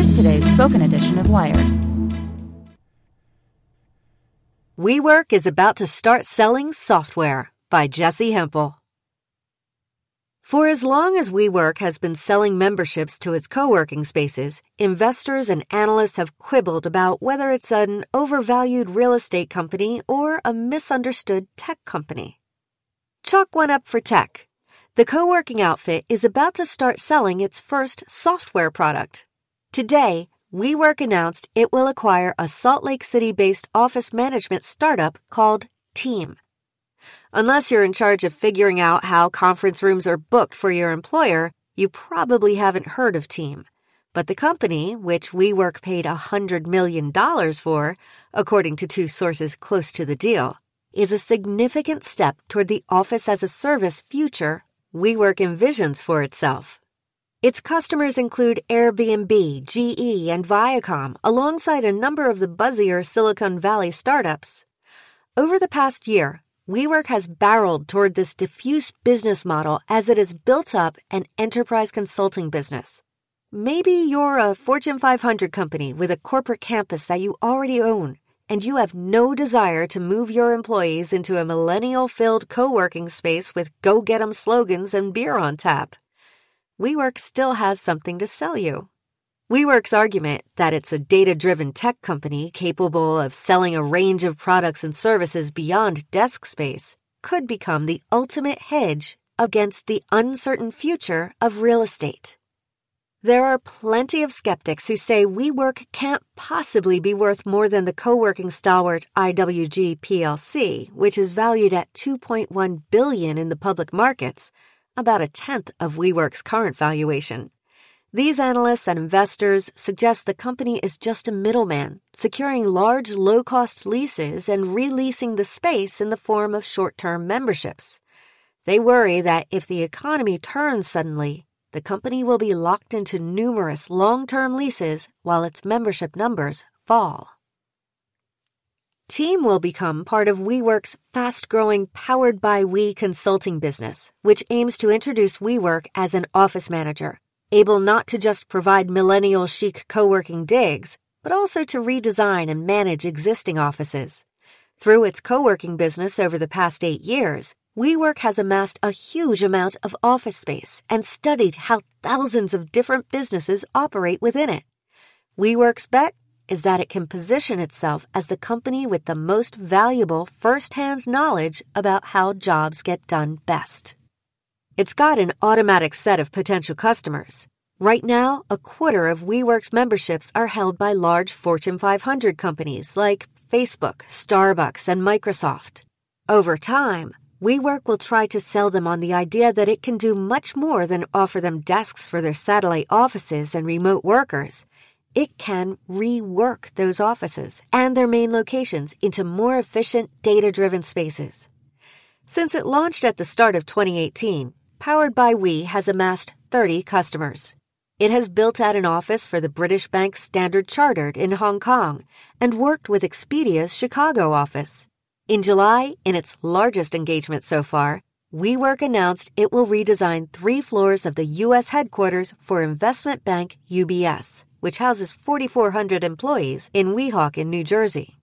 Here's today's spoken edition of Wired. WeWork is about to start selling software by Jessi Hempel. For as long as WeWork has been selling memberships to its co working spaces, investors and analysts have quibbled about whether it's an overvalued real estate company or a misunderstood tech company. Chalk one up for tech. The co working outfit is about to start selling its first software product. Today, WeWork announced it will acquire a Salt Lake City based office management startup called Teem. Unless you're in charge of figuring out how conference rooms are booked for your employer, you probably haven't heard of Teem. But the company, which WeWork paid $100 million for, according to two sources close to the deal, is a significant step toward the Office as a Service future WeWork envisions for itself. Its customers include Airbnb, GE, and Viacom, alongside a number of the buzzier Silicon Valley startups. Over the past year, WeWork has barreled toward this diffuse business model as it has built up an enterprise consulting business. Maybe you're a Fortune 500 company with a corporate campus that you already own, and you have no desire to move your employees into a millennial filled co working space with go get 'em slogans and beer on tap. WeWork still has something to sell you. WeWork's argument that it's a data driven tech company capable of selling a range of products and services beyond desk space could become the ultimate hedge against the uncertain future of real estate. There are plenty of skeptics who say WeWork can't possibly be worth more than the co-working stalwart IWG PLC, which is valued at 2.1 billion in the public markets about a tenth of WeWork's current valuation. These analysts and investors suggest the company is just a middleman, securing large, low cost leases and releasing the space in the form of short term memberships. They worry that if the economy turns suddenly, the company will be locked into numerous long term leases while its membership numbers fall. Teem will become part of WeWork's fast growing Powered by We consulting business, which aims to introduce WeWork as an office manager, able not to just provide millennial chic co working digs, but also to redesign and manage existing offices. Through its co working business over the past eight years, WeWork has amassed a huge amount of office space and studied how thousands of different businesses operate within it. WeWork's bet is that it can position itself as the company with the most valuable first-hand knowledge about how jobs get done best. It's got an automatic set of potential customers. Right now, a quarter of WeWork's memberships are held by large Fortune 500 companies like Facebook, Starbucks, and Microsoft. Over time, WeWork will try to sell them on the idea that it can do much more than offer them desks for their satellite offices and remote workers it can rework those offices and their main locations into more efficient, data driven spaces. Since it launched at the start of 2018, Powered by We has amassed 30 customers. It has built out an office for the British bank Standard Chartered in Hong Kong and worked with Expedia's Chicago office. In July, in its largest engagement so far, WeWork announced it will redesign three floors of the U.S. headquarters for investment bank UBS, which houses 4,400 employees in Weehawken, New Jersey.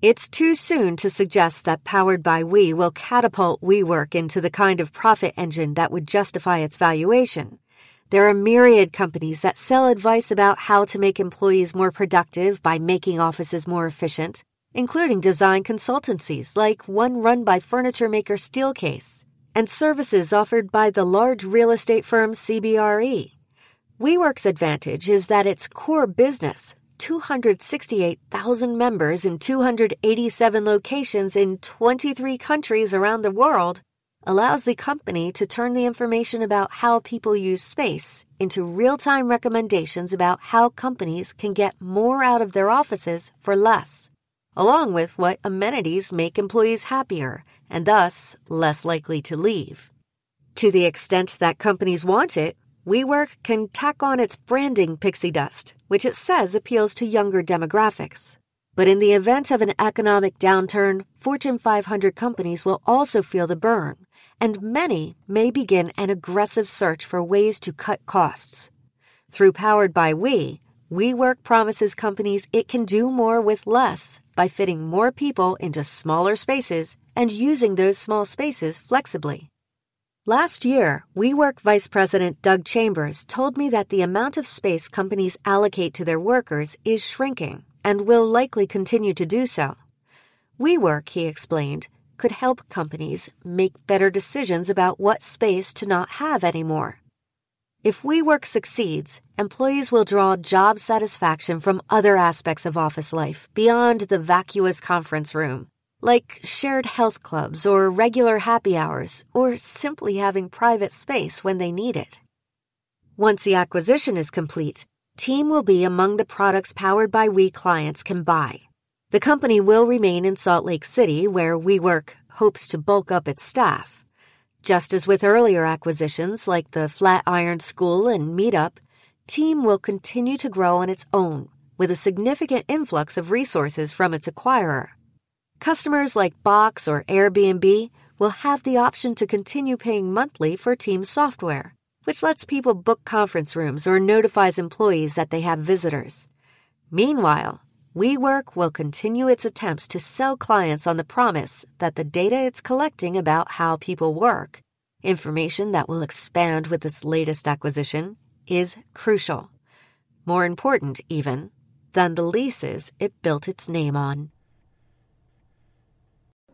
It's too soon to suggest that Powered by We will catapult WeWork into the kind of profit engine that would justify its valuation. There are myriad companies that sell advice about how to make employees more productive by making offices more efficient including design consultancies like one run by furniture maker Steelcase and services offered by the large real estate firm CBRE. WeWork's advantage is that its core business, 268,000 members in 287 locations in 23 countries around the world, allows the company to turn the information about how people use space into real time recommendations about how companies can get more out of their offices for less along with what amenities make employees happier and thus less likely to leave. To the extent that companies want it, WeWork can tack on its branding pixie dust, which it says appeals to younger demographics. But in the event of an economic downturn, Fortune 500 companies will also feel the burn, and many may begin an aggressive search for ways to cut costs. Through Powered by We, WeWork promises companies it can do more with less by fitting more people into smaller spaces and using those small spaces flexibly. Last year, WeWork Vice President Doug Chambers told me that the amount of space companies allocate to their workers is shrinking and will likely continue to do so. WeWork, he explained, could help companies make better decisions about what space to not have anymore if WeWork succeeds, employees will draw job satisfaction from other aspects of office life beyond the vacuous conference room, like shared health clubs or regular happy hours, or simply having private space when they need it. Once the acquisition is complete, Teem will be among the products powered by We clients can buy. The company will remain in Salt Lake City, where WeWork hopes to bulk up its staff. Just as with earlier acquisitions like the Flatiron School and Meetup, Teem will continue to grow on its own with a significant influx of resources from its acquirer. Customers like Box or Airbnb will have the option to continue paying monthly for Teem software, which lets people book conference rooms or notifies employees that they have visitors. Meanwhile, WeWork will continue its attempts to sell clients on the promise that the data it's collecting about how people work, information that will expand with its latest acquisition, is crucial. More important, even, than the leases it built its name on.